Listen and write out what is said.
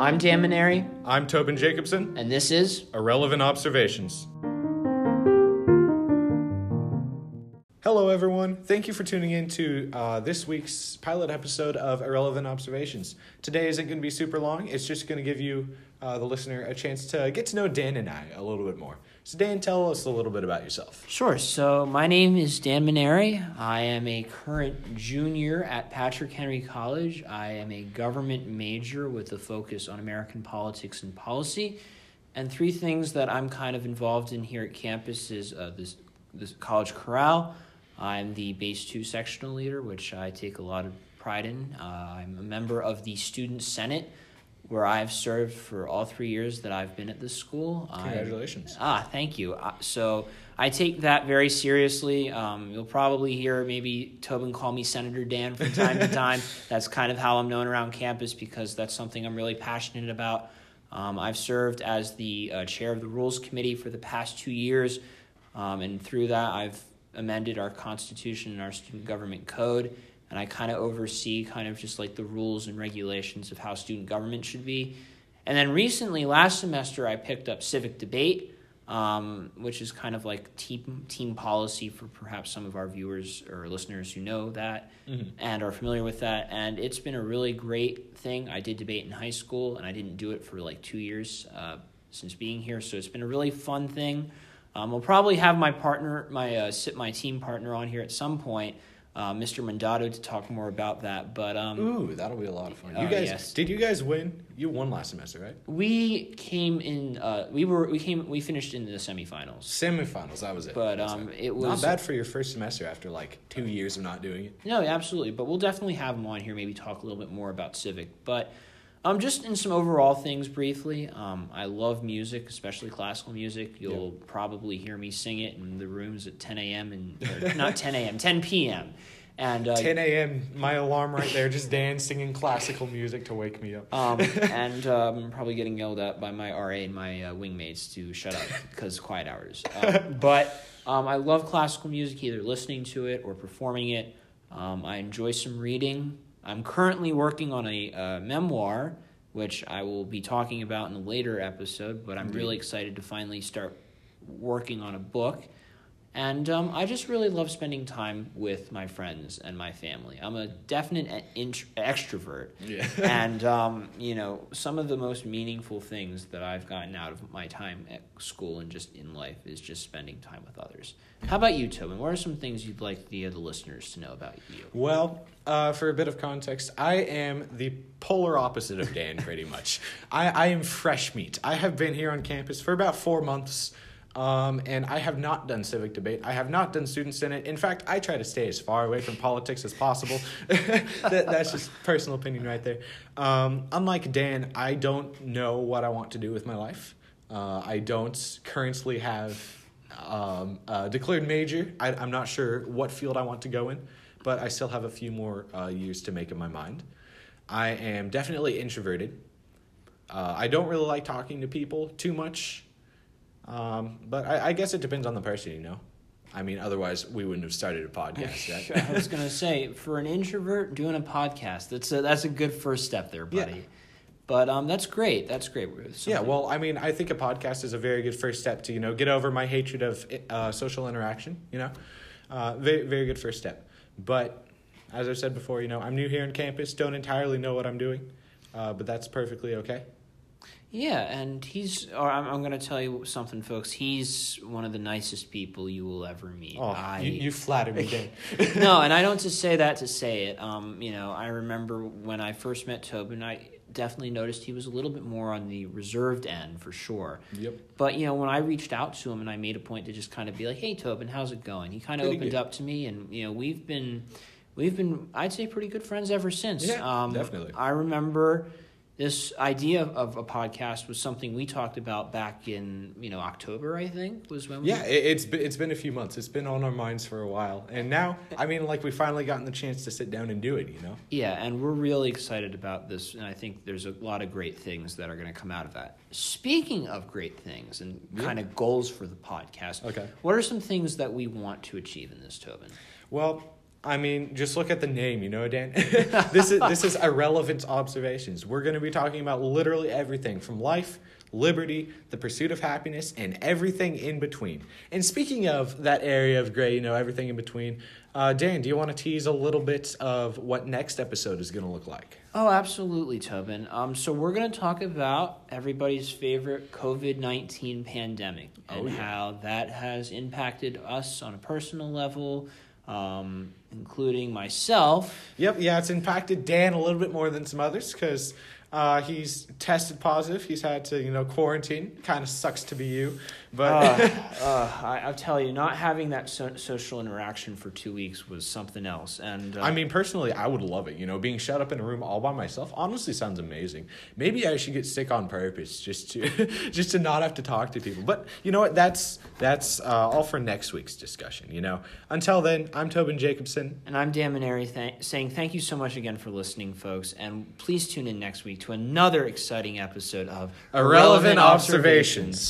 I'm Dan Maneri, I'm Tobin Jacobson. and this is Irrelevant Observations. Hello, everyone. Thank you for tuning in to uh, this week's pilot episode of Irrelevant Observations. Today isn't going to be super long. It's just going to give you, uh, the listener, a chance to get to know Dan and I a little bit more. So, Dan, tell us a little bit about yourself. Sure. So, my name is Dan Maneri. I am a current junior at Patrick Henry College. I am a government major with a focus on American politics and policy. And three things that I'm kind of involved in here at campus is uh, this, this college chorale. I'm the bass two sectional leader, which I take a lot of pride in. Uh, I'm a member of the Student Senate, where I've served for all three years that I've been at this school. Congratulations. Ah, thank you. Uh, so I take that very seriously. Um, you'll probably hear maybe Tobin call me Senator Dan from time to time. That's kind of how I'm known around campus because that's something I'm really passionate about. Um, I've served as the uh, chair of the Rules Committee for the past two years, um, and through that, I've amended our Constitution and our Student Government Code, and I kind of oversee kind of just like the rules and regulations of how student government should be. And then recently, last semester, I picked up civic debate, um, which is kind of like team team policy for perhaps some of our viewers or listeners who know that and are familiar with that. And it's been a really great thing. I did debate in high school, and I didn't do it for like two years uh, since being here, so it's been a really fun thing. Um, we'll probably have my partner, my uh, sit my team partner on here at some point, uh, Mr. Mandato, to talk more about that. But um, Ooh, that'll be a lot of fun. You guys, yes. did you guys win? You won last semester, right? we came in. Uh, we were we came we finished in the semifinals. Semifinals, that was it. But, um, right. it not bad for your first semester after like two years of not doing it. No, absolutely. But we'll definitely have him on here, maybe talk a little bit more about Civic. But um, just in some overall things briefly, um, I love music, especially classical music. You'll probably hear me sing it in the rooms at 10 a.m. and not 10 a.m., 10 p.m. And uh, 10 a.m. My alarm right there, just Dan singing classical music to wake me up. um, and um, probably getting yelled at by my RA and my uh, wingmates to shut up because quiet hours. Um, but um, I love classical music, either listening to it or performing it. Um, I enjoy some reading. I'm currently working on a uh, memoir, which I will be talking about in a later episode. But I'm really excited to finally start working on a book. And um, I just really love spending time with my friends and my family. I'm a definite int- extrovert. Yeah. and, um, you know, some of the most meaningful things that I've gotten out of my time at school and just in life is just spending time with others. How about you, Tobin? What are some things you'd like the, the listeners to know about you? Well, uh, for a bit of context, I am the polar opposite of Dan, pretty much. I, I am fresh meat. I have been here on campus for about four months, um, and I have not done civic debate. I have not done student senate. In fact, I try to stay as far away from politics as possible. that, that's just personal opinion right there. Um, unlike Dan, I don't know what I want to do with my life. Uh, I don't currently have um, a declared major. I, I'm not sure what field I want to go in, but I still have a few more uh, years to make up my mind. I am definitely introverted. Uh, I don't really like talking to people too much, um, but I, I guess it depends on the person, you know. I mean, otherwise we wouldn't have started a podcast, right? I was gonna say, for an introvert doing a podcast, that's a that's a good first step there, Yeah. buddy. But um, that's great. That's great. Yeah, well, I mean, I think a podcast is a very good first step to you know get over my hatred of uh, social interaction. You know, uh, very very good first step. But as I said before, you know, I'm new here on campus, don't entirely know what I'm doing, uh, but that's perfectly okay. Yeah, and he's. Or I'm, I'm going to tell you something, folks. He's one of the nicest people you will ever meet. Oh, I, you, you flatter me, no, and I don't just say that to say it. Um, you know, I remember when I first met Tobin, I definitely noticed he was a little bit more on the reserved end for sure. Yep. But you know, when I reached out to him and I made a point to just kind of be like, "Hey, Tobin, how's it going?" He kind of opened good. up to me, and you know, we've been, we've been, I'd say, pretty good friends ever since. Yeah, um, definitely. I remember this idea of a podcast was something we talked about back in you know October, I think was when we Yeah, it, it's been, it's been a few months. It's been on our minds for a while, and now, I mean, like we finally gotten the chance to sit down and do it. You know. Yeah, and we're really excited about this, and I think there's a lot of great things that are going to come out of that. Speaking of great things and Yeah. kind of goals for the podcast, Okay. what are some things that we want to achieve in this, Tobin? Well, I mean, just look at the name, you know, Dan. this is this is irrelevant observations. We're going to be talking about literally everything from life, liberty, the pursuit of happiness, and everything in between. And speaking of that area of gray, you know, everything in between, uh, Dan, do you want to tease a little bit of what next episode is going to look like? Oh, absolutely, Tobin. Um, so we're going to talk about everybody's favorite COVID nineteen pandemic and Oh, yeah. how that has impacted us on a personal level, um, including myself. Yep, yeah, it's impacted Dan a little bit more than some others because uh, he's tested positive. He's had to, you know, quarantine. Kind of sucks to be you, but uh, uh, I, I'll tell you, not having that so- social interaction for two weeks was something else. And uh, I mean, personally, I would love it. You know, being shut up in a room all by myself honestly sounds amazing. Maybe I should get sick on purpose just to just to not have to talk to people. But you know what? That's that's uh, all for next week's discussion. You know. Until then, I'm Tobin Jacobson. And I'm Dan Maneri th- saying thank you so much again for listening, folks. And please tune in next week to another exciting episode of Irrelevant observations.